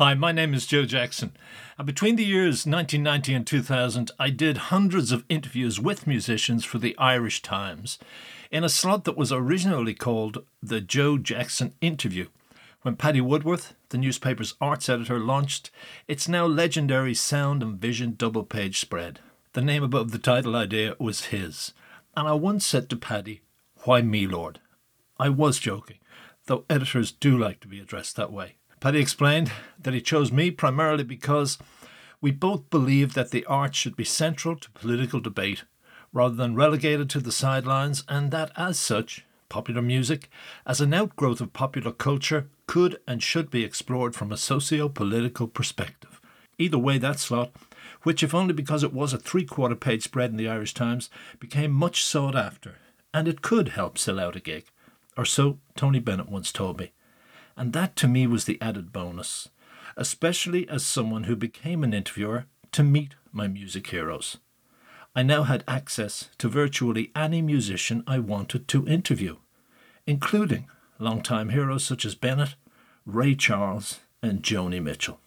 Hi, my name is Joe Jackson. Uh, between the years 1990 and 2000, I did hundreds of interviews with musicians for the Irish Times in a slot that was originally called the Joe Jackson Interview. When Paddy Woodworth, the newspaper's arts editor, launched its now legendary sound and vision double page spread. The name above the title idea was his. And I once said to Paddy, Why me, Lord? I was joking, though editors do like to be addressed that way. Paddy explained that he chose me primarily because we both believe that the arts should be central to political debate rather than relegated to the sidelines, and that as such, popular music, as an outgrowth of popular culture, could and should be explored from a socio political perspective. Either way, that slot, which, if only because it was a three quarter page spread in the Irish Times, became much sought after, and it could help sell out a gig. Or so Tony Bennett once told me. And that to me was the added bonus, especially as someone who became an interviewer to meet my music heroes. I now had access to virtually any musician I wanted to interview, including longtime heroes such as Bennett, Ray Charles, and Joni Mitchell.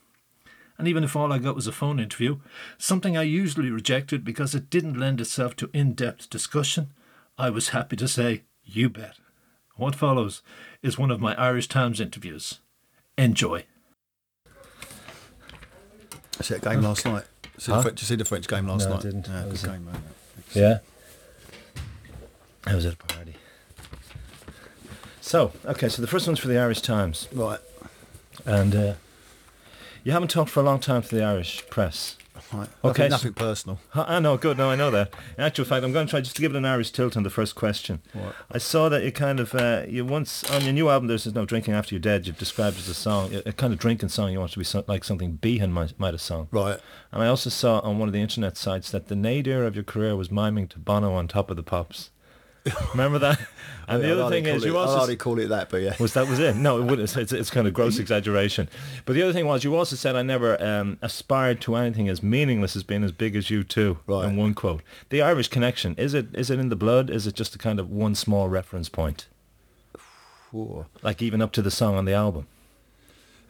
And even if all I got was a phone interview, something I usually rejected because it didn't lend itself to in depth discussion, I was happy to say, You bet. What follows is one of my Irish Times interviews. Enjoy. I see that game last night. See Huh? French, did you see the French game last No, I night? didn't. Yeah, good was it? game, man. Yeah. I was at a party. So, okay, so the first one's for the Irish Times. Right. And uh, you haven't talked for a long time to the Irish press. Right. Okay, Nothing, so- nothing personal. I know, good. No, I know that. In actual fact, I'm going to try just to give it an Irish tilt on the first question. Right. I saw that you kind of, uh, you once, on your new album, There's No Drinking After You're Dead, you've described as a song, a a kind of drinking song you want to be so, like something Behan might, might have sung. Right. And I also saw on one of the internet sites that the nadir of your career was miming to Bono on Top of the Pops. Remember that? And Yeah, the other thing is, you it, I'd also hardly call it that, but yeah. was that was it? No, it wouldn't. It's, it's kind of gross exaggeration. But the other thing was, you also said I never um, aspired to anything as meaningless as being as big as U2. Right. In one quote, the Irish connection is it is it in the blood? Is it just a kind of one small reference point, Whoa. like even up to the song on the album?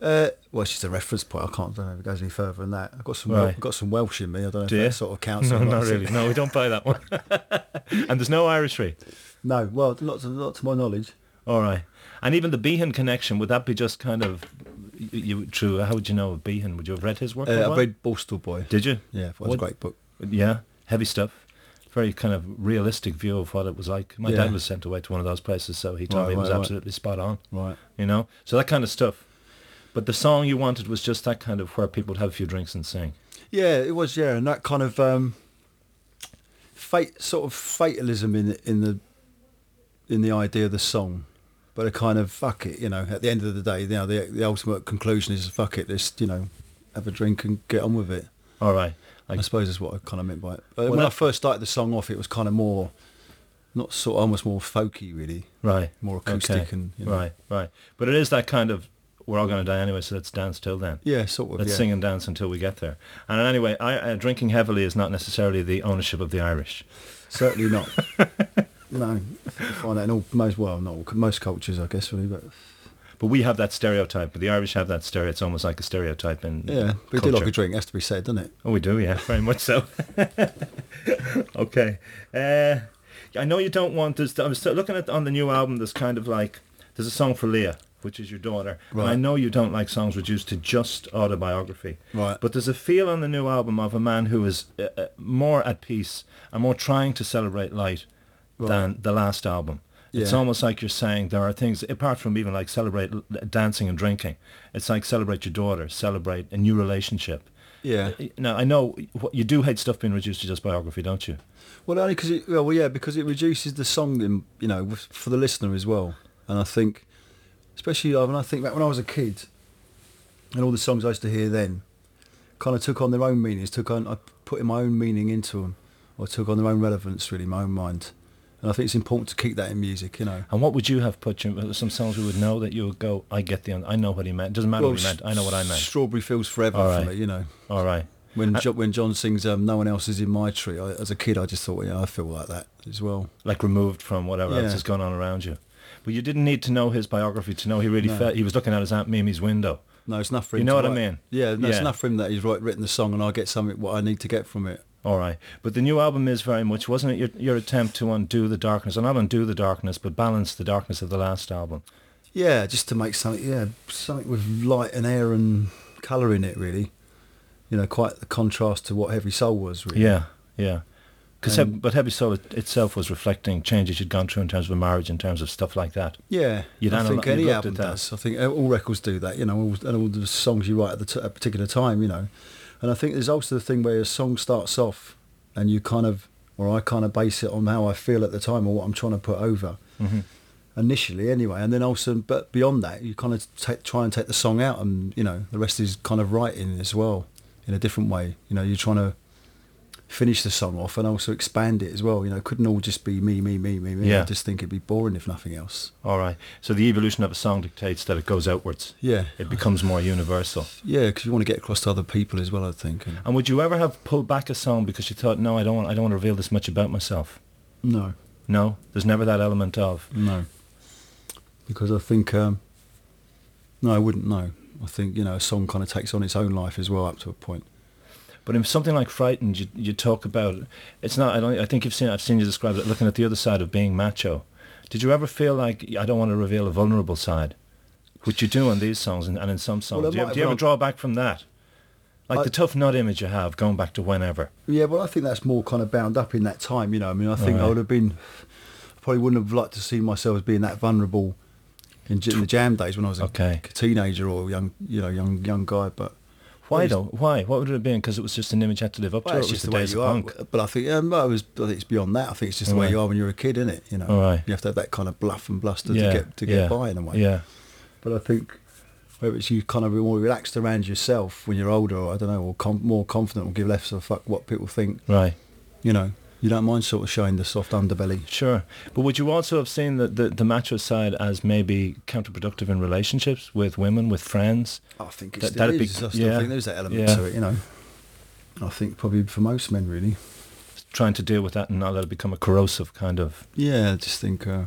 Uh, well, it's just a reference point. I can't. I don't know if it goes any further than that. I've got some. Right. I've got some Welsh in me. I don't know Do if that sort of counts. No, not really. No, we don't buy that one. and there's no Irishry. No. Well, not to, not to my knowledge. All right. And even the Behan connection, would that be just kind of you, you true? How would you know of Behan? Would you have read his work? or Uh, I read Borstal Boy. Did you? Yeah, it was What- a great book. Yeah, heavy stuff. Very kind of realistic view of what it was like. My Yeah. dad was sent away to one of those places, so he told Right, me it was right, right. absolutely spot on. Right. You know, so that kind of stuff. But the song you wanted was just that kind of where people would have a few drinks and sing. Yeah, it was. Yeah, and that kind of um, fate, sort of fatalism in the, in the in the idea of the song, but a kind of fuck it. You know, at the end of the day, you know, the the ultimate conclusion is fuck it. Just you know, have a drink and get on with it. All right, like I suppose is what I kind of meant by it. But Well, when I first started the song off, it was kind of more, not sort of almost more folky, really, right, more acoustic okay, and you know, right, right. But it is that kind of we're all going to die anyway, so let's dance till then. Yeah, sort of. Let's yeah. sing and dance until we get there. And anyway, I, uh, drinking heavily is not necessarily the ownership of the Irish. Certainly not. no, I find that in all most well, not all, most cultures, I guess, really, but But we have that stereotype. But the Irish have that stereotype. It's almost like a stereotype in yeah, we do culture. like a drink. Has to be said, doesn't it? Oh, we do, yeah, very much so. okay. Uh, I know you don't want this. I was still looking at on the new album. There's kind of like there's a song for Leah, which is your daughter. And I know you don't like songs reduced to just autobiography. Right. But there's a feel on the new album of a man who is uh, uh, more at peace and more trying to celebrate light than the last album. It's Yeah. almost like you're saying there are things apart from even like celebrate dancing and drinking. It's like celebrate your daughter, celebrate a new relationship. Yeah. Now I know what- you do hate stuff being reduced to just biography, don't you? Well, only because well, yeah, because it reduces the song, in, you know, for the listener as well. And I think, especially uh, when I think back when I was a kid, and all the songs I used to hear then, kind of took on their own meanings. Took on, I put in my own meaning into them, or took on their own relevance, really, my own mind. And I think it's important to keep that in music, you know. And what would you have put your, some songs we would know that you would go, I get the, I know what he meant. It doesn't matter what he meant. I know what I meant. Strawberry Fields Forever All for me, you know. All right. When Uh, jo- when John sings um, "No One Else Is in My Tree," I, as a kid, I just thought, yeah, I feel like that as well. Like removed from whatever else Yeah. is going on around you. But you didn't need to know his biography to know he really No. felt, he was looking out his Aunt Mimi's window No, it's enough for him. You know what I mean? Yeah, no, it's Yeah. enough for him that he's write, written the song, and I get something what I need to get from it. All right, but the new album is very much, wasn't it, your, your attempt to undo the darkness, or not undo the darkness, but balance the darkness of the last album. Yeah, just to make something, yeah, something with light and air and colour in it, really. You know, quite the contrast to what Heavy Soul was, really. Yeah, yeah. Cause Um, but Heavy Soul it, itself was reflecting changes you'd gone through in terms of a marriage, in terms of stuff like that. Yeah, You'd I analy- think any album does. I think all records do that, you know, all, and all the songs you write at the t- a particular time, you know. And I think there's also the thing where a song starts off and you kind of, or I kind of base it on how I feel at the time or what I'm trying to put over hmm initially anyway. And then also, but beyond that, you kind of ta try and take the song out and, you know, the rest is kind of writing as well in a different way. You know, you're trying to finish the song off and also expand it as well. You know, it couldn't all just be me, me, me, me, me. Yeah. I just think it'd be boring if nothing else. All right. So the evolution of a song dictates that it goes outwards. Yeah. It becomes more universal. Yeah, because you want to get across to other people as well. I think. And And would you ever have pulled back a song because you thought, no, I don't, want, I don't want to reveal this much about myself? no, No, there's never that element of. no, because I think um, no, I wouldn't. know. I think you know a song kind of takes on its own life as well up to a point. But in something like Frightened, you, you talk about it's not. I, don't, I think you've seen. I've seen you describe it looking at the other side of being macho. Did you ever feel like I don't want to reveal a vulnerable side, which you do on these songs and, and in some songs? Well, do, you, do you ever draw back from that, like I- the tough nut image you have going back to whenever? Yeah, well, I think that's more kind of bound up in that time. You know, I mean, I think I would have been, probably wouldn't have liked to see myself as being that vulnerable in, in the jam days when I was a Okay. teenager or young, you know, young young guy. But Why though? Why? What would it have been? Because it was just an image you had to live up well, to. it's It was just the, the way days you of are. punk. But I think, um, well, was, I think it's beyond that. I think it's just the way you are when you're a kid, isn't it? You know, right. you have to have that kind of bluff and bluster Yeah, to get to get yeah, by in a way. Yeah. But I think whether it's you kind of more relaxed around yourself when you're older, or I don't know, or com- more confident, or give less of a fuck what people think. Right. You know, you don't mind sort of showing the soft underbelly. Sure. But would you also have seen the, the, the macho side as maybe counterproductive in relationships with women, with friends? I think it That- be-. I yeah, think there's that element yeah. to it. You know, I think probably for most men, really. Trying to deal with that and not let it become a corrosive kind of. Yeah, I just think. Uh,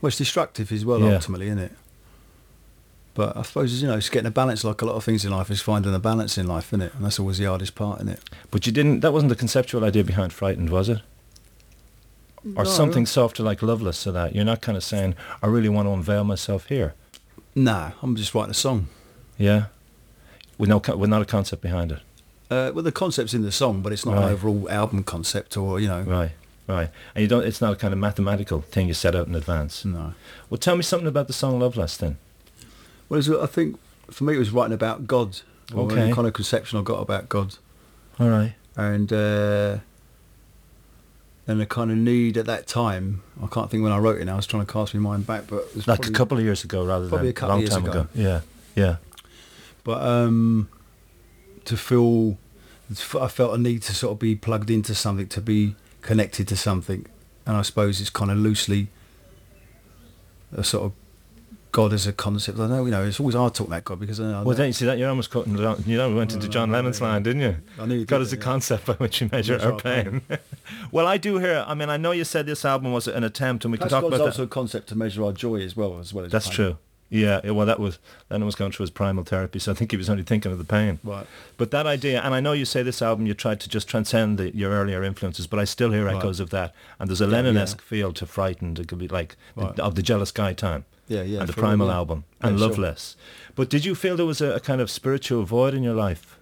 well, it's destructive as well, Yeah. ultimately, isn't it? But I suppose you know, it's getting a balance. Like a lot of things in life, is finding a balance in life, isn't it? And that's always the hardest part, isn't it? But you didn't. That wasn't the conceptual idea behind Frightened, was it? Or No. something softer like Loveless, so that you're not kind of saying, "I really want to unveil myself here." No, I'm just writing a song. Yeah. With no, with not a concept behind it. Uh, well, the concept's in the song, but it's not Right. an overall album concept, or you know. Right. Right. And you don't. It's not a kind of mathematical thing you set out in advance. No. Well, tell me something about the song Loveless then. Well, I think for me, it was writing about God. Or Okay. The kind of conception I got about God, All right. and uh, and the kind of need at that time. I can't think when I wrote it. now, I was trying to cast my mind back, but it was Like probably- a couple of years ago, rather than a couple a long of years time ago. ago. Yeah. Yeah. but um, to feel I felt a need to sort of be plugged into something, to be connected to something, and I suppose it's kind of loosely a sort of God as a concept. I know, you know, it's always hard talking about God because uh, I know Well, then you see that you're almost it. You know, we went into Oh, John Lennon's line, didn't you? I knew you God is a concept by which you measure our pain. well, I do hear. I mean, I know you said this album was an attempt, and we Plus can talk God's about also that. a concept to measure our joy as well, as well as That's pain. true. Yeah, well, that was Lennon was going through his primal therapy, so I think he was only thinking of the pain. Right. But that idea, and I know you say this album, you tried to just transcend the, your earlier influences, but I still hear Right. echoes of that. And there's a Yeah, Lennon-esque yeah. feel to Frightened. It could be like the- of the Jealous Guy time. Yeah, yeah. and the Primal yeah. album Yeah, and sure. Loveless. But did you feel there was a, a kind of spiritual void in your life?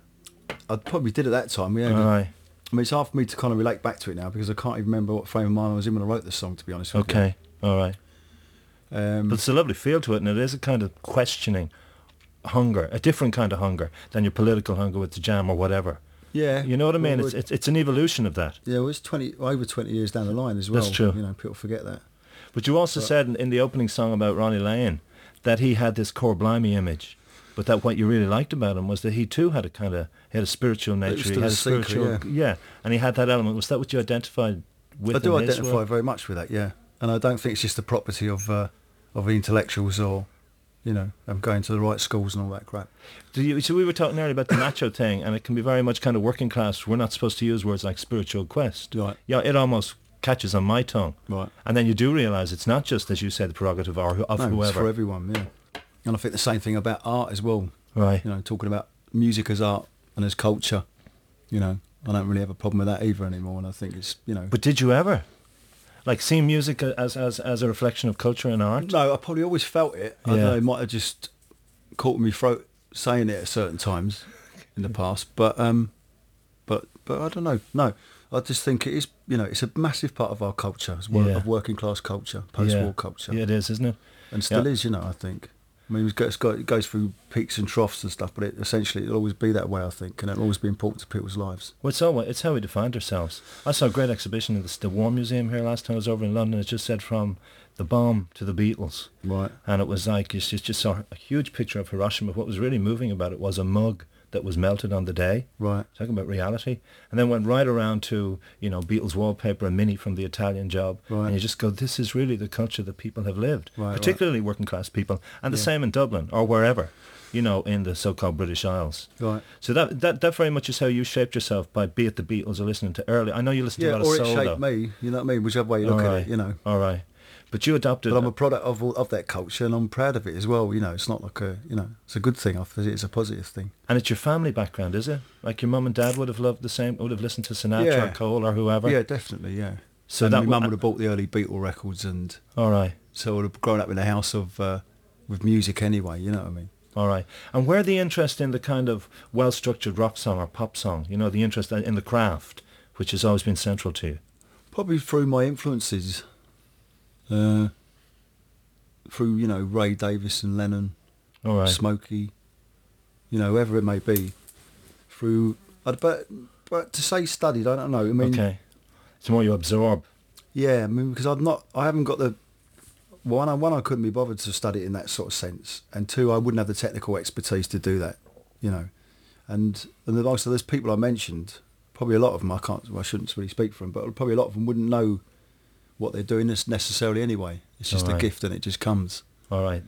I probably did at that time. Yeah. Aye. I mean, it's hard for me to kind of relate back to it now because I can't even remember what frame of mind I was in when I wrote this song. To be honest with you. Okay. All right. Um, But it's a lovely feel to it, and it is a kind of questioning hunger, a different kind of hunger than your political hunger with the jam or whatever. yeah. You know what I mean? Well, It's it's, it's an evolution of that. Yeah, well, it's twenty over twenty years down the line as well. That's true. You know, people forget that. But you also said in, in the opening song about Ronnie Lane that he had this core blimey image, but that what you really liked about him was that he too had a kind of he had a spiritual nature. he had a spiritual, yeah, and he had that element. Was that what you identified with? I do identify very much with that. Yeah, and I don't think it's just the property of uh, of intellectuals or, you know, um, going to the right schools and all that crap. Do you, so we were talking earlier about the macho thing, and it can be very much kind of working class. We're not supposed to use words like spiritual quest. Right. Yeah, it almost catches on my tongue. Right. And then you do realise it's not just, as you said, the prerogative or, of no, whoever. it's for everyone. Yeah. And I think the same thing about art as well. Right. You know, talking about music as art and as culture. You know, I don't really have a problem with that either anymore. And I think it's you know. But did you ever? Like see music as as as a reflection of culture and art? No, I probably always felt it. I Yeah. don't know, it might have just caught me throat saying it at certain times in the past. But um, but but I don't know. No, I just think it is. You know, it's a massive part of our culture as well, Yeah. of working class culture, post-war Yeah. culture, Yeah, it is, isn't it? and still Yeah. is. You know, I think. I mean, it's it's it goes through peaks and troughs and stuff, but it, essentially it'll always be that way. I think, and it'll always be important to people's lives. Well, it's all it's how we defined ourselves. I saw a great exhibition at the, the War Museum here last time I was over in London. It just said from the bomb to the Beatles, Right. and it was like you just, just saw a huge picture of Hiroshima. What was really moving about it was a mug that was melted on the day. Right. Talking about reality, and then went right around to you know Beatles wallpaper and Mini from the Italian Job, Right. and you just go, this is really the culture that people have lived, Right, right. particularly working class people, and the Yeah. same in Dublin or wherever, you know, in the so-called British Isles. Right. So that, that that very much is how you shaped yourself by be it the Beatles or listening to early. I know you listen to Yeah, a lot or it shaped though. me. You know what I mean? Whichever way you look All at right. it, you know. All right, but you adopted. But I'm a product of of that culture, and I'm proud of it as well. You know, it's not like a you know, it's a good thing. I feel it's a positive thing. and it's your family background, is it? Like your mum and dad would have loved the same, would have listened to Sinatra Yeah. or Cole or whoever. Yeah, definitely. Yeah. So and that my mum would have bought the early Beatle records, and All right, so I would have grown up in a house of uh, with music anyway. You know what I mean? all right. And where the interest in the kind of well-structured rock song or pop song, you know, the interest in the craft, which has always been central to you. Probably through my influences, uh, through you know Ray Davies and Lennon, All right. Smokey, you know whoever it may be, through. But but to say studied, I don't know. I mean, okay. It's more you absorb. Yeah, I mean, because I'm not, I haven't got the one. I, one, I couldn't be bothered to study it in that sort of sense, and two, I wouldn't have the technical expertise to do that, you know. And and also, there's people I mentioned. Probably a lot of them. I can't. Well, I shouldn't really speak for them, but probably a lot of them wouldn't know what they're doing is necessarily anyway. It's just Alright. a gift, and it just comes. All right.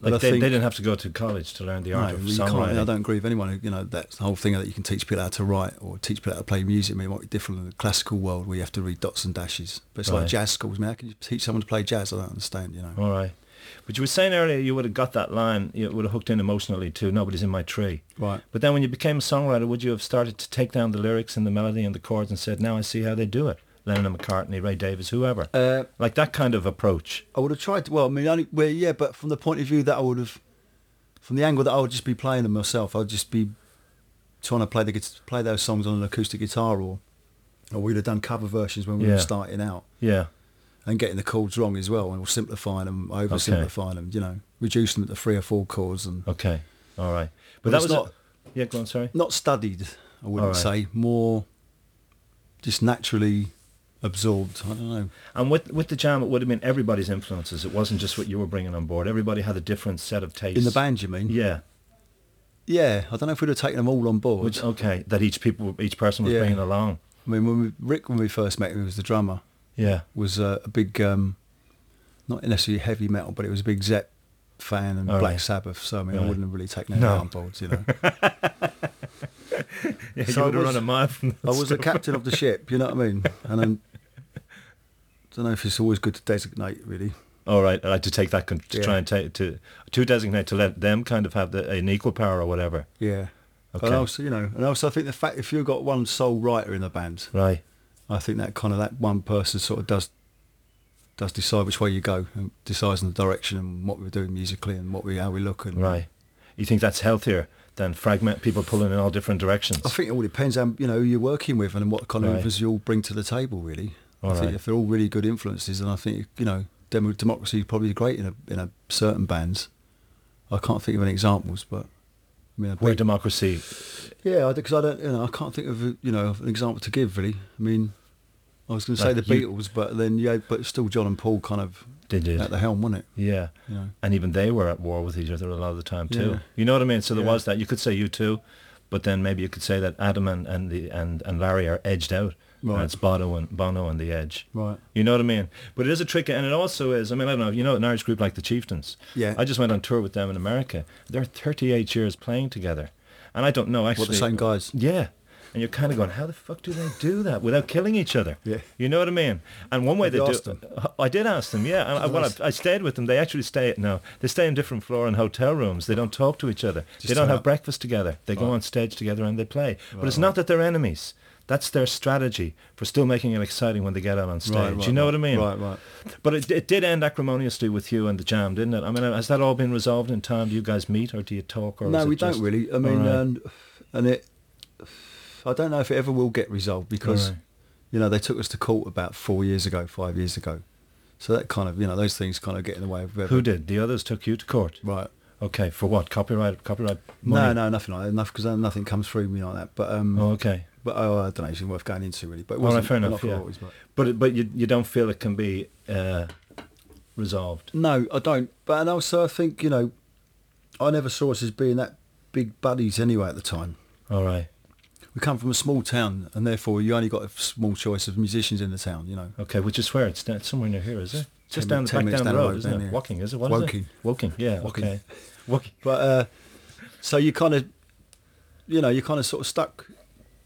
But Like I they, think- they didn't have to go to college to learn the art No, of songwriting. I don't agree with anyone. Who, you know, that's the whole thing that you can teach people how to write or teach people how to play music. I mean, it might be different in the classical world where you have to read dots and dashes. But it's Right. like jazz schools. I mean, how can you teach someone to play jazz? I don't understand. You know. All right. But you were saying earlier you would have got that line, you would have hooked in emotionally to Nobody's in My Tree. Right. But then when you became a songwriter, would you have started to take down the lyrics and the melody and the chords and said, now I see how they do it? Lennon and McCartney, Ray Davies, whoever. Uh, like that kind of approach. I would have tried to. Well, I mean, only, well, yeah, but from the point of view that I would have, from the angle that I would just be playing them myself, I'd just be trying to play the play those songs on an acoustic guitar, or or we'd have done cover versions when we Yeah. were starting out, Yeah. and getting the chords wrong as well, and simplifying them, oversimplifying them, you know, reducing them to three or four chords, and Okay. All right. But, But that was not- a, yeah. Go on. Sorry. not studied. I wouldn't All say more, just naturally absorbed. I don't know. And with with the jam, it would have been everybody's influences. It wasn't just what you were bringing on board. Everybody had a different set of tastes In the band, you mean? Yeah. Yeah, I don't know if we'd have taken them all on board. Which okay, that each people, each person was Yeah. bringing along. I mean, when we, Rick, when we first met him, he was the drummer. Yeah. Was uh, a big, um, not necessarily heavy metal, but it was a big Zepp fan and All Black right. Sabbath. So I mean, Right. I wouldn't have really taken them No. on board, you know. Yeah, So you I would have was- run a mile I was the captain of the ship, you know what I mean? And then, don't know if it's always good to designate, really. All right, I like to take that con- to Yeah. try and take to to designate to let them kind of have the, an equal power or whatever. Yeah. Okay. And also, you know, and also I think the fact if you've got one sole writer in the band, Right. I think that kind of that one person sort of does does decide which way you go and decides on the direction and what we're doing musically and what we how we look and Right. You think that's healthier than fragment people pulling in all different directions? I think it all depends on you know who you're working with and what kind of Right. influence you all bring to the table. Really, All I think right. they're all really good influences, and I think you know demo- democracy is probably great in a in a certain bands. I can't think of any examples, but I mean, Where democracy. yeah, because I don't you know I can't think of you know an example to give really. I mean, I was going to say Like the you- Beatles, but then yeah, but still John and Paul kind of They did. at the helm, wasn't it? Yeah. You know. And even they were at war with each other a lot of the time too. Yeah. You know what I mean? So there Yeah. was that. You could say U2, but then maybe you could say that Adam and, and the and, and Larry are edged out. Right. it's Bono and Bono and the Edge. Right. You know what I mean? But it is a trick, and it also is. I mean, I don't know. You know, an Irish group like the Chieftains. Yeah. I just went on tour with them in America. They're 38 years playing together, and I don't know actually. What the same guys? Yeah. and you're kind of going, how the fuck do they do that without killing each other? Yeah. You know what I mean? And one way Have they you do asked them? I did ask them, yeah. And I, well, I, I stayed with them. They actually stay no, they stay in different floor and hotel rooms. They don't talk to each other. Just they don't have up. breakfast together. They go on stage together and they play. but Right, it's not that they're enemies. That's their strategy for still making it exciting when they get out on stage. Right, right, you know right. what I mean? Right, right. But it, it did end acrimoniously with you and the jam, didn't it? I mean, has that all been resolved in time? Do you guys meet or do you talk? Or no, we don't really. I mean, and, and it. I don't know if it ever will get resolved because, you know, they took us to court about four years ago, five years ago. So that kind of, you know, those things kind of get in the way of Who did? The others took you to court. Right. Okay, for what? Copyright? Copyright? No, Money? no, nothing like that. Enough because nothing comes through me like that. But um, Oh, okay. But oh, I don't know. It's worth going into really. But it wasn't fair enough. Yeah. but- But but you you don't feel it can be uh, resolved. No, I don't. But and also I think you know, I never saw us as being that big buddies anyway at the time. All right. We come from a small town, and therefore you only got a small choice of musicians in the town. You know. Okay, which is where it's somewhere near here, is it? Just down back down the down the road, road isn't it? here. Woking, is it? What is Woking. it? Woking. Yeah. Woking. Okay. Woking. But uh, so you kind of, you know, you kind of sort of stuck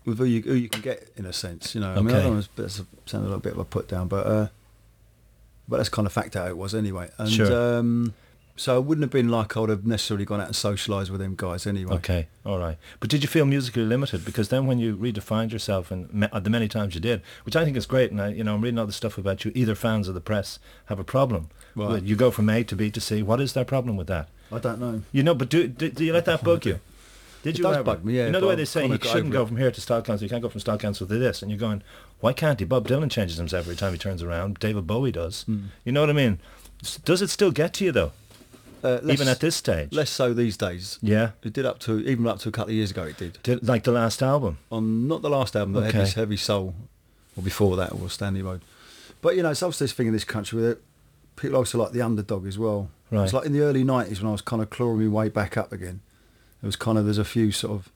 with who you who you can get in a sense. You know, I mean, I Okay. don't know, that's a, a bit of a put down, but uh, but that's kind of fact how it was anyway. And Sure. um, so it wouldn't have been like I would have necessarily gone out and socialised with them guys anyway. Okay, all right. But did you feel musically limited? Because then when you redefined yourself, and the many times you did, which I think is great, and I, you know, I'm reading all this stuff about you. Either fans or the press have a problem. Right. You go from A to B to C. What is their problem with that? I don't know. You know, but do do, do you let that bug you? Did It you ever? bug me, yeah, You know the way they say you shouldn't go from here to Style Council. You can't go from Style Council to this, and you're going, why can't he? Bob Dylan changes himself every time he turns around. David Bowie does. Hmm. You know what I mean? Does it still get to you though, Uh, less- even at this stage? less so these days. yeah. It did up to even up to a couple of years ago. It did Did, like the last album. on not the last album, but Okay. Heavy, Heavy Soul, or before that, or Stanley Road. But you know, it's also this thing in this country where people also like the underdog as well. Right. It's like in the early '90s when I was kind of clawing my way back up again. It was kind of there's a few sort of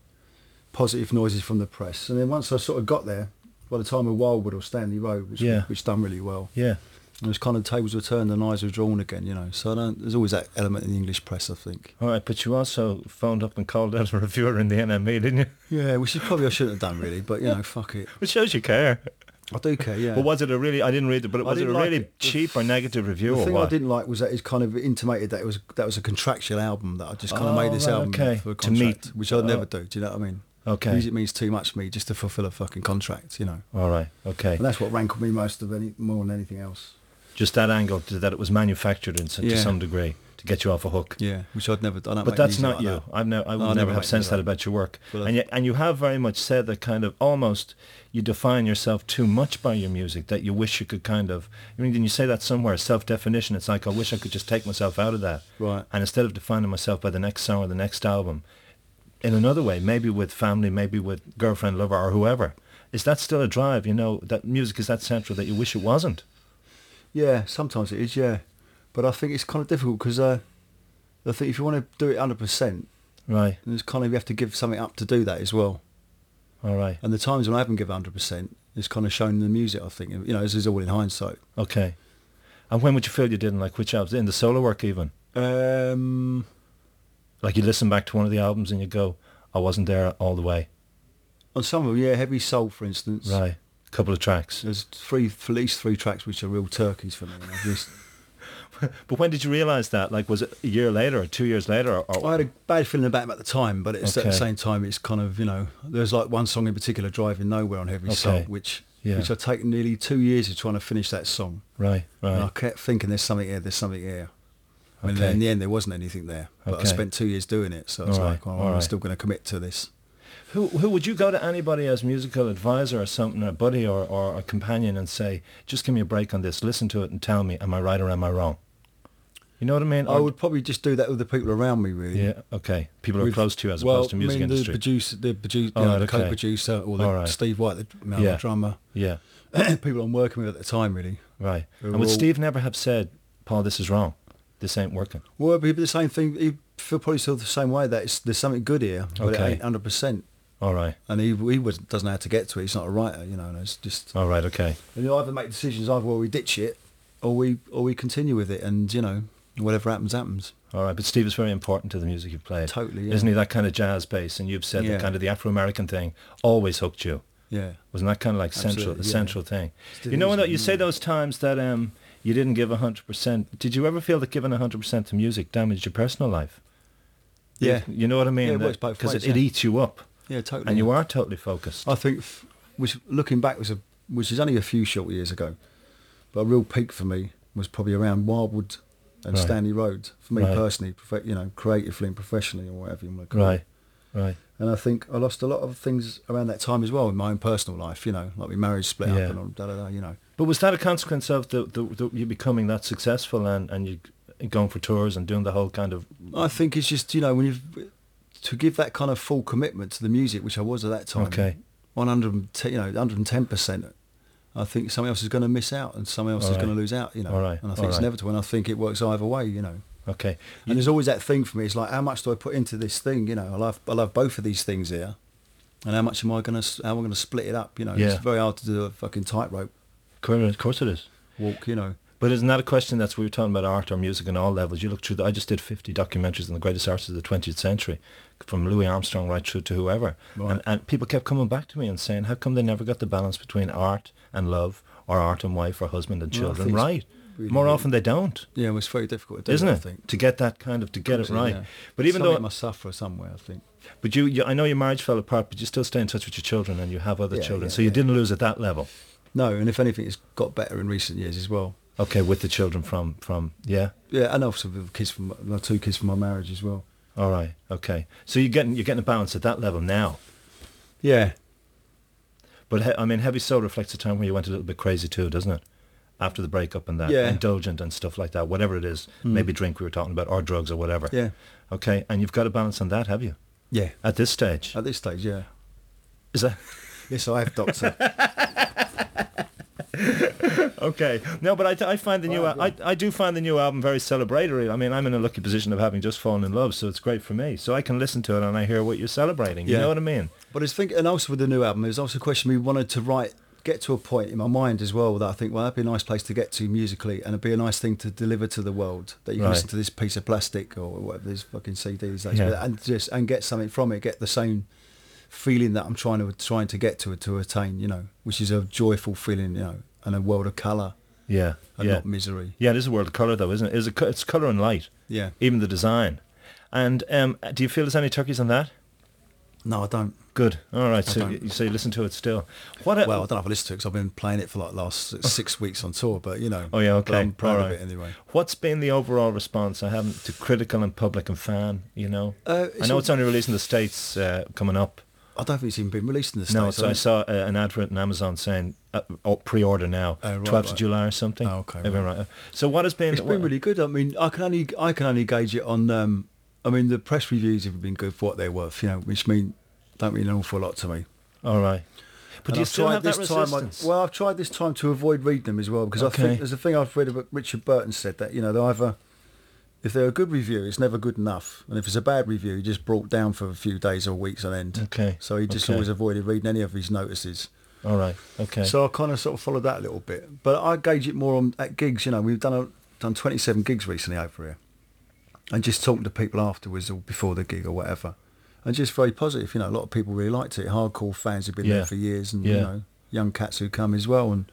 positive noises from the press, and then once I sort of got there, by the time of Wildwood or Stanley Road, which Yeah. which done really well, Yeah. it was kind of tables were turned and eyes were drawn again. You know, so I don't, there's always that element in the English press, I think. All right, but you also phoned up and called out a reviewer in the NME, didn't you? Yeah, which is probably I shouldn't have done really, but you know, fuck it. It shows you care. I do care, yeah. But was it a really? I didn't read it, but was it a like really it. Cheap or negative review The thing what? I didn't like was that it kind of intimated that it was that was a contractual album that I just kind of Oh, made this oh, right, album okay. for a To meet- which I'd oh. never do. Do you know what I mean? Okay. Music means too much to me just to fulfil a fucking contract, you know. All right. Okay. And that's what rankled me most of any more than anything else. Just that angle to, that it was manufactured in, s- to some degree to get you off a hook. Yeah, which I'd never. I don't But that's not you. that. I've no, I would No, never never have sensed that about your work. But and yet, and you have very much said that kind of almost you define yourself too much by your music. That you wish you could kind of. I mean, then you say that somewhere. Self-definition. It's like I wish I could just take myself out of that. Right. And instead of defining myself by the next song or the next album, in another way, maybe with family, maybe with girlfriend, lover, or whoever, is that still a drive? You know, that music is that central that you wish it wasn't. Yeah, sometimes it is. Yeah, but I think it's kind of difficult because uh, I think if you want to do it hundred percent, Right. then it's kind of you have to give something up to do that as well. All right. And the times when I haven't given hundred percent, it's kind of shown in the music. I think you know this is all in hindsight. Okay. And when would you feel you didn't like which albums? In the solo work even? Um, Like you listen back to one of the albums and you go, I wasn't there all the way. on some of them, yeah, Heavy Soul, for instance. Right. A couple of tracks. There's three, at least three tracks which are real turkeys for me. just- But when did you realise that? Like was it a year later or two years later? Or, I had a bad feeling about them at the time, but it's at the same time, it's kind of you know, there's like one song in particular, "Driving Nowhere" on Heavy Soul, which Yeah. which I've taken nearly two years of trying to finish that song. right, right. And I kept thinking, there's something here, there's something here. Okay. And Okay. in the end, there wasn't anything there. But I spent two years doing it, so I was All right, like, well, all I'm right. still going to commit to this. Who who would you go to anybody as musical advisor or something, a buddy or, or a companion and say, just give me a break on this, listen to it and tell me, am I right or am I wrong? You know what I mean? I would probably just do that with the people around me, really. Yeah, okay. People who are close to you as well, opposed to music I mean, industry. The producer, the, producer, Oh, you know, right, the okay. co-producer, or the right. Steve White, the, you know, Yeah. the drummer, yeah, people I'm working with at the time, really. right. Who And would all- Steve never have said, Paul, this is wrong. This ain't working. Well, it'd be the same thing. He'd feel probably still the same way that it's, there's something good here, but Okay. it ain't hundred percent. All right. And he he was, doesn't know how to get to it. He's not a writer, you know. And it's just All right, okay. and you either make decisions either where we ditch it or we or we continue with it. And you know, Whatever happens, happens. All right, but Steve is very important to the music you've played. Totally, yeah. Isn't he that kind of jazz bass? And you've said Yeah. that kind of the Afro-American thing always hooked you. Yeah. Wasn't that kind of like central, the yeah. central thing? Still you know, when you say those times that um, you didn't give 100%. Did you ever feel that giving 100% to music damaged your personal life? Yeah. You know what I mean? Yeah, it works both Because ways, it, it eats you up. Yeah, totally. And you are totally focused. I think, which looking back was a, which is only a few short years ago, but a real peak for me was probably around Wildwood and Right. Stanley Road for me Right. personally, prof- you know, creatively and professionally or whatever you want to call Right, it. right. And I think I lost a lot of things around that time as well in my own personal life. You know, like my marriage split Yeah. up and all, da da da. You know, But was that a consequence of the, the, the you becoming that successful and, and you going for tours and doing the whole kind of I think it's just you know when you to give that kind of full commitment to the music, which I was at that time. Okay. One hundred, you know, one hundred and ten percent. I think someone else is going to miss out, and someone else All is right. going to lose out. You know, All right, and I all think it's right. inevitable. And I think it works either way. You know, okay? and there's always that thing for me. It's like how much do I put into this thing? You know, I love I love both of these things here, and how much am I going to how am I going to split it up? You know, Yeah. it's very hard to do a fucking tightrope Of course it is. walk. You know, But isn't that a question that's we were talking about art or music on all levels? You look through. The, I just did 50 documentaries on the greatest artists of the 20th century, from Louis Armstrong right through to whoever, Right. and, and people kept coming back to me and saying, "How come they never got the balance between art and love, or art and wife, or husband and children it's right?" really, More really- often they don't, yeah, well, it's very difficult to do. isn't I it? think To get that kind of to get it right. yeah. But even Something though, must suffer somewhere, I think. but you, you, I know your marriage fell apart, but you still stay in touch with your children and you have other Yeah, children, yeah, so you didn't lose at that level. No, and if anything, it's got better in recent years as well. Okay, with the children from from yeah. Yeah, and also with kids from my two kids from my marriage as well. All right. Okay. So you're getting you're getting a balance at that level now. Yeah, But he, I mean, Heavy Soul reflects a time where you went a little bit crazy too, doesn't it? After the breakup and that, Yeah. indulgent and stuff like that, whatever it is, Hmm. maybe drink we were talking about, or drugs or whatever. yeah, Okay, and you've got a balance on that, have you? yeah. At this stage, At this stage, yeah. is that Yes, I have, Doctor. okay? No, but I, I find the new Well, I, I do find the new album very celebratory. I mean, I'm in a lucky position of having just fallen in love, so it's great for me. So I can listen to it and I hear what you're celebrating. Yeah. You know what I mean? but it's think, and also with the new album, there's also a question we wanted to write, get to a point in my mind as well that I think, well, that'd be a nice place to get to musically, and it'd be a nice thing to deliver to the world that you can Right. listen to this piece of plastic or whatever these fucking CDs, Yeah. and just and get something from it, get the same feeling that I'm trying to trying to get to to attain, you know, which is a joyful feeling, you know, and a world of colour Yeah, and yeah, not misery. yeah. It is a world of color, though, isn't it? It's, a, it's color and light, Yeah. even the design. And um, do you feel there's any turkeys on that? No, I don't. Good. All right. I So don't. you, so you listen to it still. What? A, Well, I don't have a listen to it because I've been playing it for like last six weeks on tour, but you know. Oh, yeah, okay, I'm proud alright. of it anyway. What's been the overall response? I haven't to critical and public and fan. You know, Uh, I know it's only released in the states uh, coming up. I don't think it's even been released in the No, so I saw uh, an advert on Amazon saying uh, oh, pre-order now, Oh, right, 12th of. July or something. Oh, okay, Everyone right. So what has been? It's been really good. I mean, I can only I can only gauge it on. Um, I mean, the press reviews have been good for what they're worth. You know, which mean don't mean an awful lot to me. all right. But And do you I've still tried have that this time. I, resistance? well, I've tried this time to avoid reading them as well because I think there's a thing I've read about Richard Burton said that you know they're either if they're a good review, it's never good enough, and if it's a bad review, you're just brought down for a few days or weeks on end. Okay, So he just okay. always avoided reading any of his notices. all right. Okay. So I kind of sort of followed that a little bit, but I gauge it more on at gigs. You know, we've done a, done 27 gigs recently over here, and just talking to people afterwards or before the gig or whatever, and just very positive. You know, a lot of people really liked it. Hardcore fans who've been Yeah. there for years, and Yeah. you know, young cats who come as well. And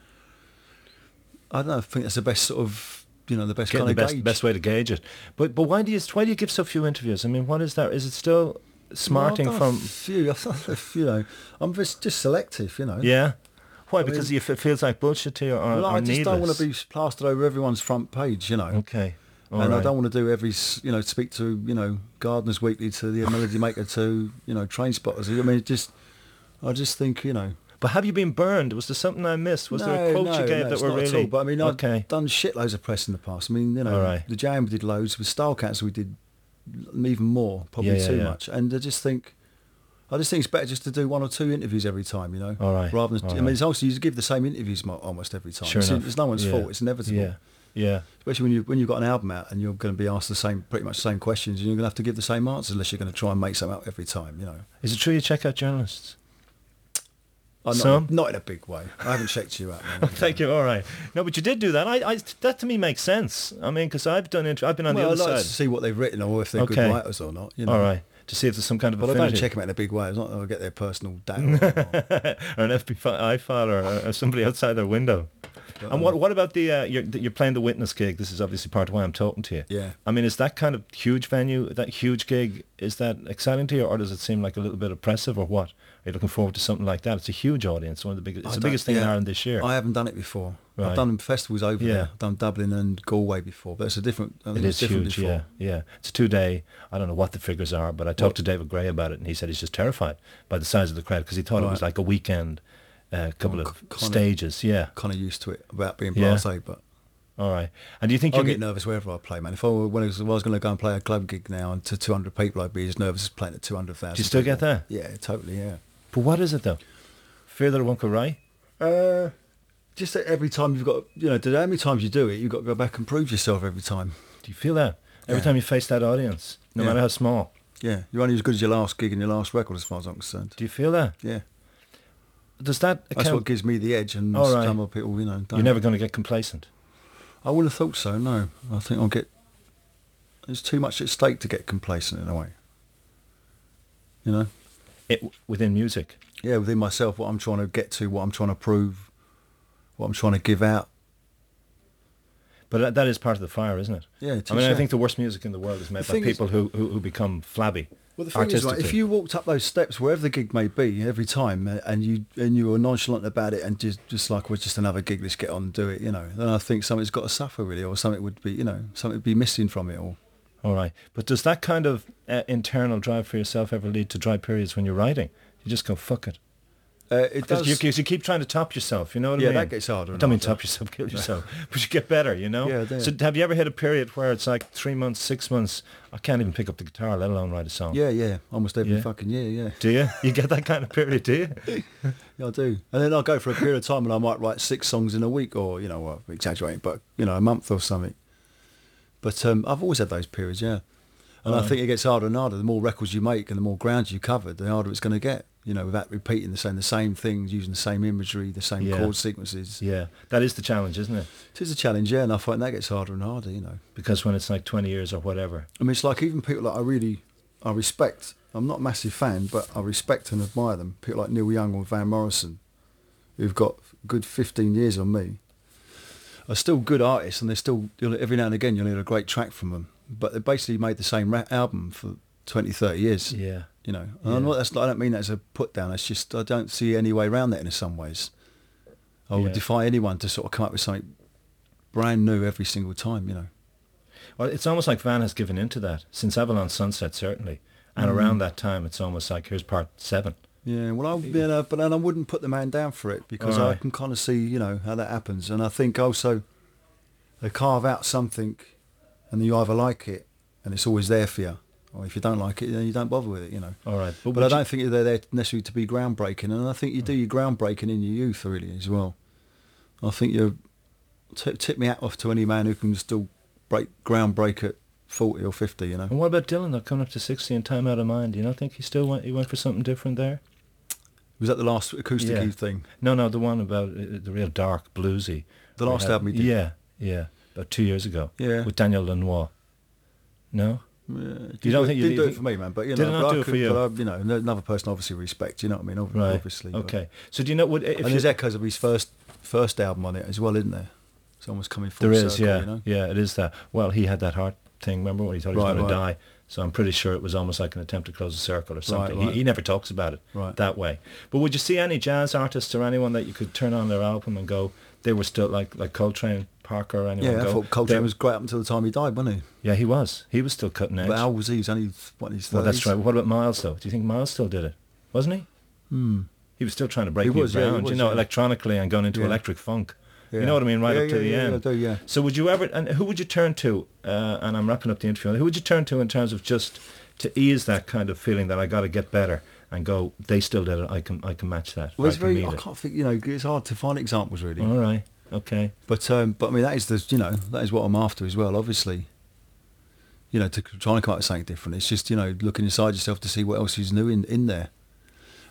I don't know. I think that's the best sort of you know the best Getting kind the of best best way to gauge it. But but why do you why do you give so few interviews? I mean, what is that? Is it still smarting Well, I've done from? few. I've done a few, you know, I'm just just selective. You know. Yeah. Why? I because mean- you, it feels like bullshit to you, or, Well, or I just needless. don't want to be plastered over everyone's front page. You know. Okay. All and I don't want to do every, you know, speak to, you know, Gardeners Weekly to the Melody Maker to, you know, Train Spotters. I mean, just, I just think, you know. But have you been burned? Was there something I missed? Was there a No, quote no, you gave no, that were not at all. But I mean, I've okay. done shitloads of press in the past. I mean, you know, right. the Jam we did loads. With Style Cats we did even more, probably Yeah, too yeah. much. And I just think, I just think it's better just to do one or two interviews every time, you know. All right, Rather than, I mean, right. it's also you give the same interviews almost every time. Sure it's, enough. it's no one's Yeah. fault. It's inevitable. Yeah. Yeah. Especially when you when you've got an album out and you're going to be asked the same, pretty much the same questions, and you're going to have to give the same answers unless you're going to try and make something up every time. You know. Is it true you check out journalists? Oh, not, Some? not in a big way. I haven't checked you out. man. Thank you. All right. No, but you did do that. I, I that to me makes sense. I mean, because I've done. Int- I've been on well, the I'd other like to see what they've written or if they're Okay. good writers or not. You know. All right. To see if there's some kind of But I don't affinity. check them out in a big way. It's not that I'll get their personal data. or an FBI file or, or somebody outside their window. And what what about the uh, you're, you're playing the Witnness gig? This is obviously part of why I'm talking to you. Yeah. I mean, is that kind of huge venue, that huge gig, is that exciting to you, or does it seem like a little bit oppressive, or what? Are looking forward to something like that? It's a huge audience, one of the biggest. It's I the biggest thing in. Ireland this year. I haven't done it before. Right. I've done festivals over Yeah. there. I've done Dublin and Galway before, but it's a different. I think It it's different huge, before. yeah, yeah. It's a two-day. I don't know what the figures are, but I talked to David Gray about it, and he said he's just terrified by the size of the crowd because he thought it was like a weekend, uh, couple Well, of kinda- stages. Yeah, Kind of used to it about being Yeah. blasé, but all right. And do you think I get nervous wherever I play, man. If I were, when I was, was going to go and play a club gig now and to 200 people, I'd be as nervous as playing at 200,000. Do you still get people. that? Yeah, totally, yeah. But what is it though? Fear that it won't go right. Uh, just that every time you've got, you know, how many times you do it, you've got to go back and prove yourself every time. Do you feel that every Yeah. time you face that audience, no Yeah. matter how small? Yeah, you're only as good as your last gig and your last record, as far as I'm concerned. Do you feel that? Yeah, Does that that's what gives me the edge, and All right. some other people, you know, don't. You're never going to get complacent. I wouldn't have thought so. No, I think I'll get. There's too much at stake to get complacent in a way. You know. It, within music. yeah, within myself, what I'm trying to get to, what I'm trying to prove, what I'm trying to give out. But that, that is part of the fire, isn't it? Yeah, I mean, I think the worst music in the world is made The by thing is- people who, who who become flabby. Well, the thing is, like, if you walked up those steps, wherever the gig may be, every time, uh, and you and you were nonchalant about it, and just just like, well, just another gig, let's get on and do it, you know, then I think something's got to suffer really, or something would be, you know, something would be missing from it, or All right. But does that kind of uh, internal drive for yourself ever lead to dry periods when you're writing? You just go, fuck it. uh, it does. you, you keep trying to top yourself, you know what yeah, I mean? Yeah, that gets harder. I don't mean top yourself, kill yourself, but you get better, you know? Yeah. So have you ever hit a period where it's like three months, six months, I can't even pick up the guitar, let alone write a song? Yeah, yeah, almost every Yeah. fucking year, yeah. Do you? You get that kind of period, do you? Yeah, I do. And then I'll go for a period of time and I might write six songs in a week or, you know, well, exaggerating, but, you know, a month or something. But um, I've always had those periods, yeah. And I think it gets harder and harder. The more records you make and the more ground you cover, the harder it's going to get, you know, without repeating the same, the same things, using the same imagery, the same Yeah. chord sequences. Yeah, that is the challenge, isn't it? It is a challenge, yeah, and I find that gets harder and harder, you know. Because when it's like 20 years or whatever. I mean, it's like even people that I really, I respect. I'm not a massive fan, but I respect and admire them. People like Neil Young or Van Morrison, who've got good 15 years on me, are still good artists, and they're still you'll, every now and again you'll hear a great track from them. But they basically made the same rap album for 20, 30 years. Yeah. You know, and Yeah. I'm not, that's I don't mean that as a put down. It's just I don't see any way around that in some ways. I would Yeah. defy anyone to sort of come up with something brand new every single time. You know. Well, it's almost like Van has given into that since Avalon Sunset, certainly. And Mm. around that time, it's almost like here's part seven. Yeah, well, I, you know, but then I wouldn't put the man down for it because I can kind of see, you know, how that happens, and I think also they carve out something, and you either like it, and it's always there for you, or if you don't like it, then you don't bother with it, you know. All right. But, would I don't think they're there necessarily to be groundbreaking, and I think you do your groundbreaking in your youth, really, as well. I think you t- tip me hat off to any man who can still break groundbreak at forty or fifty, you know. And what about Dylan, though, coming up to 60 and time out of mind? Do you not think he still went, he went for something different there? Was that the last acoustic Yeah. thing? No, no, the one about uh, the real dark bluesy. The last album he did? Yeah, yeah, about two years ago. Yeah. With Daniel Lanois. No? Yeah, You don't think you- didn't do it for me, man? But you know, but I do it for you? But I, you know, another person obviously respect. You know what I mean? Ob- Right. Obviously. but- Okay. So do you know what if and you, there's echoes of his first first album on it as well, isn't there? It's almost coming full there is, circle. yeah, You know? yeah, it is that. Well, he had that heart thing. Remember when he thought he was Right, going to die? So I'm pretty sure it was almost like an attempt to close a circle or something. right. He, he never talks about it Right. that way. But would you see any jazz artists or anyone that you could turn on their album and go, they were still like like Coltrane, Parker, or anyone? Yeah, I thought Coltrane they- was great up until the time he died, wasn't he? Yeah, he was. He was still cutting edge. But how was he? He was only what his 30s? well, that's right. What about Miles though? Do you think Miles still did it? Wasn't he? Hmm. He was still trying to break He new was, yeah, he ground, you know, yeah. electronically and going into Yeah. electric funk. Yeah. You know what I mean, right Yeah, up to the end. I do, yeah. So would you ever, and who would you turn to, uh, and I'm wrapping up the interview, who would you turn to in terms of just to ease that kind of feeling that I got to get better and go, they still did it, I can I can match that. Well, I it's can very. I can't think. You know, it's hard to find examples really. All right, okay. But um, but I mean, that is the you know that is what I'm after as well. Obviously, you know, to try and come up with something different. It's just you know looking inside yourself to see what else is new in in there.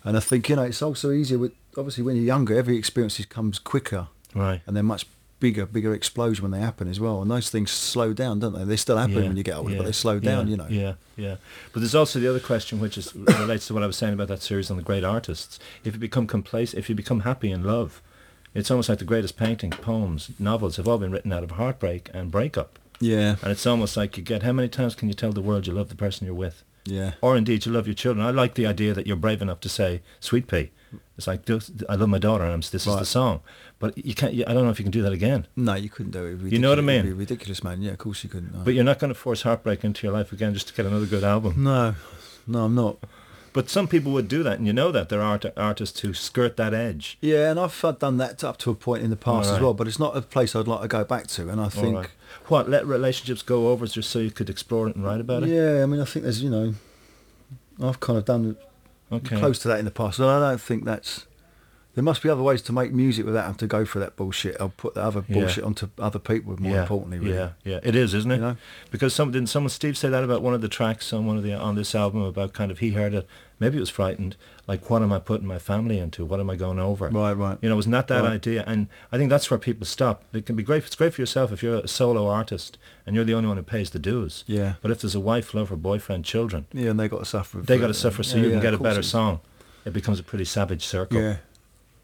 And I think you know it's also easier with obviously when you're younger, every experience comes quicker, Right. and they're much bigger, bigger explosion when they happen as well. And those things slow down, don't they? They still happen Yeah, when you get older, yeah, but they slow down. yeah, You know. Yeah, yeah. But there's also the other question, which is relates to what I was saying about that series on the great artists. If you become complacent, if you become happy in love, it's almost like the greatest paintings, poems, novels have all been written out of heartbreak and breakup. Yeah. And it's almost like you get how many times can you tell the world you love the person you're with, Yeah. or indeed you love your children. I like the idea that you're brave enough to say "Sweet Pea." It's like I love my daughter, and I'm, this is the song. But you can't. I don't know if you can do that again. No, you couldn't do it. You know what I mean? be ridiculous, man. Yeah, of course you couldn't. No. But you're not going to force heartbreak into your life again just to get another good album. no, no, I'm not. But some people would do that, and you know that there are art- artists who skirt that edge. Yeah, and I've done that up to a point in the past Alright. as well. But it's not a place I'd like to go back to. And I think, Alright. What let relationships go over just so you could explore it and write about it? yeah, I mean, I think there's, you know, I've kind of done Okay. close to that in the past. And I don't think that's. There must be other ways to make music without having to go through that bullshit. I'll put the other Yeah. bullshit onto other people. More yeah. importantly, really. Yeah, yeah, it is, isn't it? You know? Because some didn't someone Steve say that about one of the tracks on one of the on this album about kind of he heard it. Maybe it was frightened. Like, what am I putting my family into? What am I going over? Right, right. You know, wasn't that that Right. idea? And I think that's where people stop. It can be great. It's great for yourself if you're a solo artist and you're the only one who pays the dues. Yeah. But if there's a wife, lover, boyfriend, children, Yeah, and they got to suffer. they for got to suffer so Yeah, you can get a better song. It becomes a pretty savage circle. Yeah,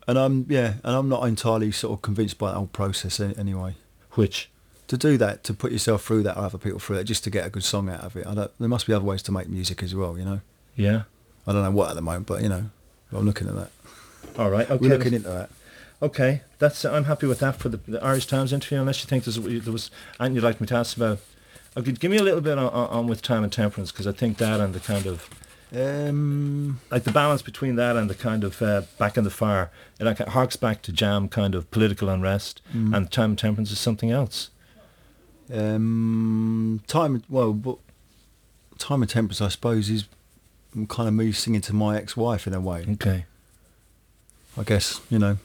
and I'm yeah, and I'm not entirely sort of convinced by the whole process anyway. Which To do that, to put yourself through that or other people through that, just to get a good song out of it. I don't, there must be other ways to make music as well. You know, Yeah. I don't know what at the moment, but you know, I'm looking at that. All right. Okay. We're looking into that. Okay. That's. I'm happy with that for the, the Irish Times interview. Unless you think there's, there was, and you'd like me to ask about. Okay, give me a little bit on, on, on with time and temperance because I think that and the kind of Um, like the balance between that and the kind of uh, back in the fire, it like it harks back to jam kind of political unrest, Mm. and time and temperance is something else. um, time. Well, but time and temperance, I suppose, is kind of me singing to my ex-wife in a way. Okay. I guess you know.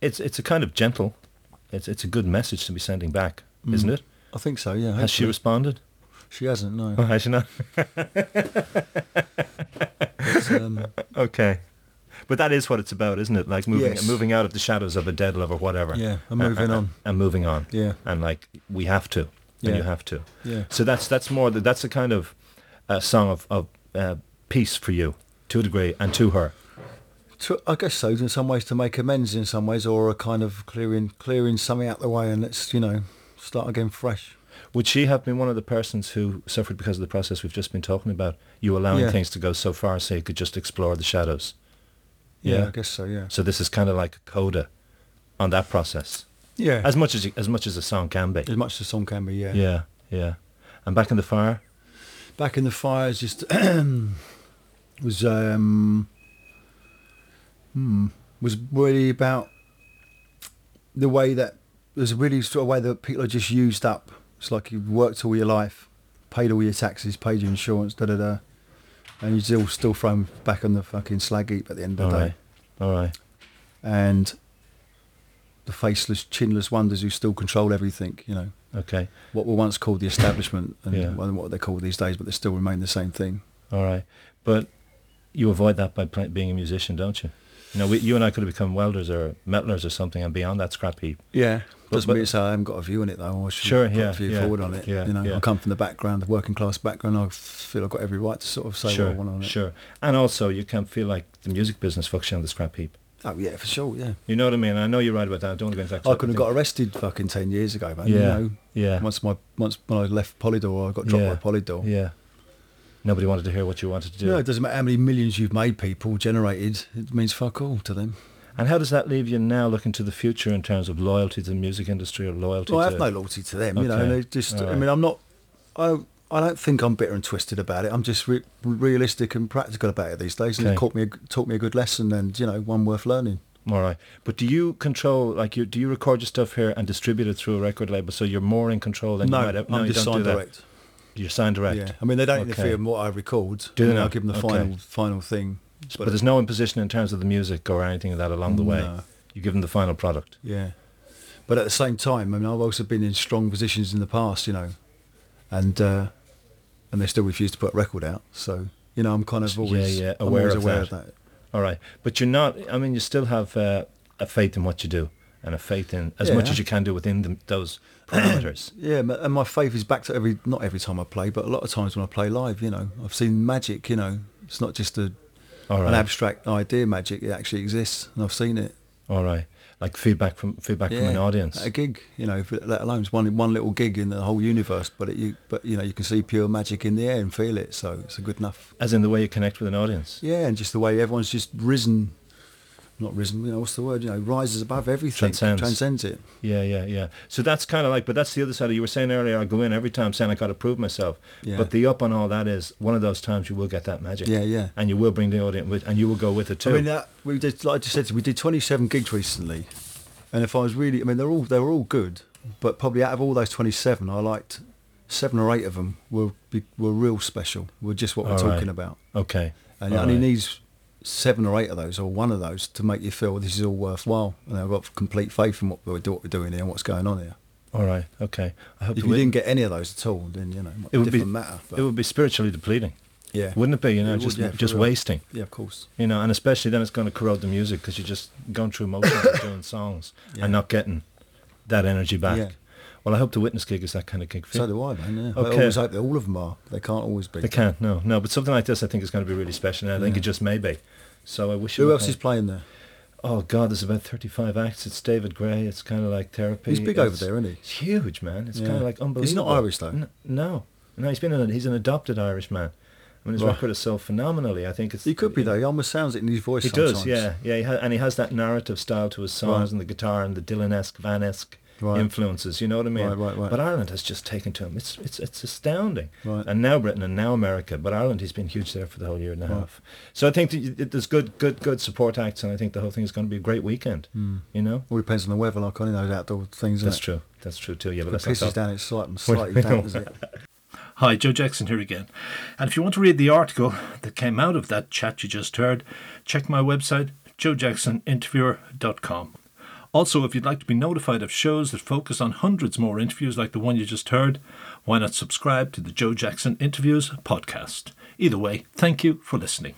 It's it's a kind of gentle, it's it's a good message to be sending back, Mm. isn't it? I think so. Yeah. Has she responded? She hasn't. No. Oh, has she not? Um, Okay. But that is what it's about, isn't it? Like moving Yes. moving out of the shadows of a dead love or whatever. Yeah, and moving and, on. And moving on. Yeah. And like we have to. Yeah. And you have to. yeah. So that's that's more the, that's a kind of uh, song of of uh, peace for you to a degree and to her. To, I guess so. In some ways, to make amends, in some ways, or a kind of clearing clearing something out the way, and let's you know start again fresh. Would she have been one of the persons who suffered because of the process we've just been talking about? You allowing Yeah. things to go so far so you could just explore the shadows. Yeah, Yeah. I guess so. Yeah. So this is kind of like a coda on that process, Yeah. as much as you, as much as a song can be. as much as the song can be. Yeah. Yeah, yeah. And back in the fire. Back in the fires, just was um, hmm, was really about the way that there's really sort of way that people are just used up. It's like you've worked all your life, paid all your taxes, paid your insurance, da da da, and you're still still thrown back on the fucking slag heap at the end of All the day. right, all right. and the faceless, chinless wonders who still control everything. You know Okay, what were once called the establishment, and Yeah. what they're called these days, but they still remain the same thing. all right. But you avoid that by being a musician, don't you? You know, we, you and I could have become welders or metalers or something and beyond that scrap heap. Yeah, But- doesn't but- mean to say I haven't got a view on it though. I should Sure, put yeah, a view yeah, forward on it. yeah, you know, yeah. I come from the background, the working class background. I feel I've got every right to sort of say sure, what I want on it. sure. And also, you can feel like the music business fucks you on the scrap heap. Oh yeah, for sure. Yeah, You know what I mean? I know you're right about that. I don't want to go into that. I could have got arrested fucking ten years ago, man. You Yeah, know, yeah, once my once when I left Polydor, I got dropped Yeah, by Polydor. yeah. Nobody wanted to hear what you wanted to do. You know, it doesn't matter how many millions you've made people generated. It means fuck all to them. And how does that leave you now looking to the future in terms of loyalty to the music industry or loyalty Well, I to... have no loyalty to them. You know, Okay. and they just. I mean, I'm not. I I don't think I'm bitter and twisted about it. I'm just re- realistic and practical about it these days, and Okay. it taught me a, taught me a good lesson, and you know, one worth learning. All right. But do you control, like, you do you record your stuff here and distribute it through a record label so you're more in control than no, you might have? I'm you just don't signed direct. You're signed direct. Yeah, I mean they don't Okay. interfere in what I record. Do they I give them the Okay. final final thing. But, there's no imposition in terms of the music or anything of that along the way. No. You give them the final product. Yeah, but at the same time, I mean, I've also been in strong positions in the past, you know, and uh, and they still refuse to put a record out. So you know, I'm kind of always yeah, I'm aware always of aware that. of that. All right, but you're not. I mean, you still have uh, a faith in what you do and a faith in as much as you can do within the, those parameters. Yeah, and my faith is back to every not every time I play, but a lot of times when I play live, you know, I've seen magic. You know, it's not just a, All an abstract idea magic; it actually exists, and I've seen it. all right. Like feedback from feedback from an audience. a gig. You know, let alone it's one one little gig in the whole universe, but it, you but you know you can see pure magic in the air and feel it. So it's a good enough. As in the way you connect with an audience. Yeah, and just the way everyone's just risen. Not risen, you know, what's the word? You know, rises above everything. Transcends. Transcends it. Yeah, yeah, yeah. So that's kind of like, but that's the other side. of You were saying earlier, I go in every time saying I got to prove myself. Yeah. But the up on all that is one of those times you will get that magic. Yeah, yeah. And you will bring the audience with, and you will go with it too. I mean, that we did, like I just said, we did 27 gigs recently, and if I was really, I mean, they're all they were all good, but probably out of all those 27, I liked seven or eight of them were were real special. Were just what we're All talking right. about, okay. and only right. needs seven or eight of those, or one of those, to make you feel this is all worthwhile. And I've got complete faith in what we're, what we're doing here and what's going on here. All right. Okay. I hope If you didn't get any of those at all, then you know, It would be- matter. But it would be spiritually depleting, yeah, wouldn't it be? You know, It would, just yeah, for just real. wasting. yeah, of course. You know, and especially then it's going to corrode the music because you're just going through motions doing songs Yeah. and not getting that energy back. Yeah. Well, I hope the Witnness gig is that kind of gig for So do I, man. Yeah. I always hope that all of them are. They can't always be. They can't, no, no. But something like this, I think, is going to be really special. And I think it just may be. So I wish. Who else on is playing there? Oh God, there's about 35 acts. It's David Gray. It's kind of like therapy. He's big over It's- there, isn't he? It's huge, man. It's Yeah. kind of like unbelievable. He's not Irish, though. N- no, no. He's been an, he's an adopted Irish man. I mean, his Right. record is so phenomenally. I think it's. He could be though. He almost sounds it in his voice. He sometimes. does, yeah, yeah. He ha- and he has that narrative style to his songs Right. and the guitar and the Dylan-esque, Van-esque Right. influences. You know what I mean? Right, right, right. But Ireland has just taken to him. It's it's it's astounding. Right. And now Britain and now America, but Ireland he's been huge there for the whole year and a Right. half. So I think that there's good good good support acts, and I think the whole thing is going to be a great weekend. Hmm. You know. All depends on the weather, like on those outdoor things. That's true. That's true too. Yeah, but It? let's It not pisses down. It's slightly, slightly damp, is it? Hi, Joe Jackson here again. And if you want to read the article that came out of that chat you just heard, check my website, joejacksoninterviewer.com. Also, if you'd like to be notified of shows that focus on hundreds more interviews like the one you just heard, why not subscribe to the Joe Jackson Interviews podcast? Either way, thank you for listening.